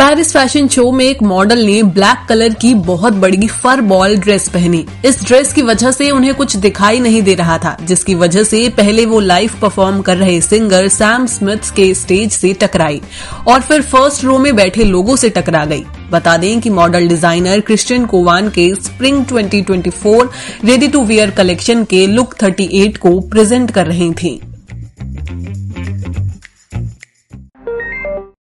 Paris fashion show में एक model ने ब्लैक कलर की बहुत बड़ी फर बॉल ड्रेस पहनी। इस ड्रेस की वजह से उन्हें कुछ दिखाई नहीं दे रहा था, जिसकी वजह से पहले वो लाइव परफॉर्म कर रहे सिंगर सैम स्मिथ के स्टेज से टकराई और फिर फ़र्स्ट रो में बैठे लोगों से टकरा गई। बता दें कि मॉडल डिज़ाइनर क्रिश्चियन कोवान के spring 2024 ready to wear collection के लुक 38 को प्रेजेंट कर रही थी।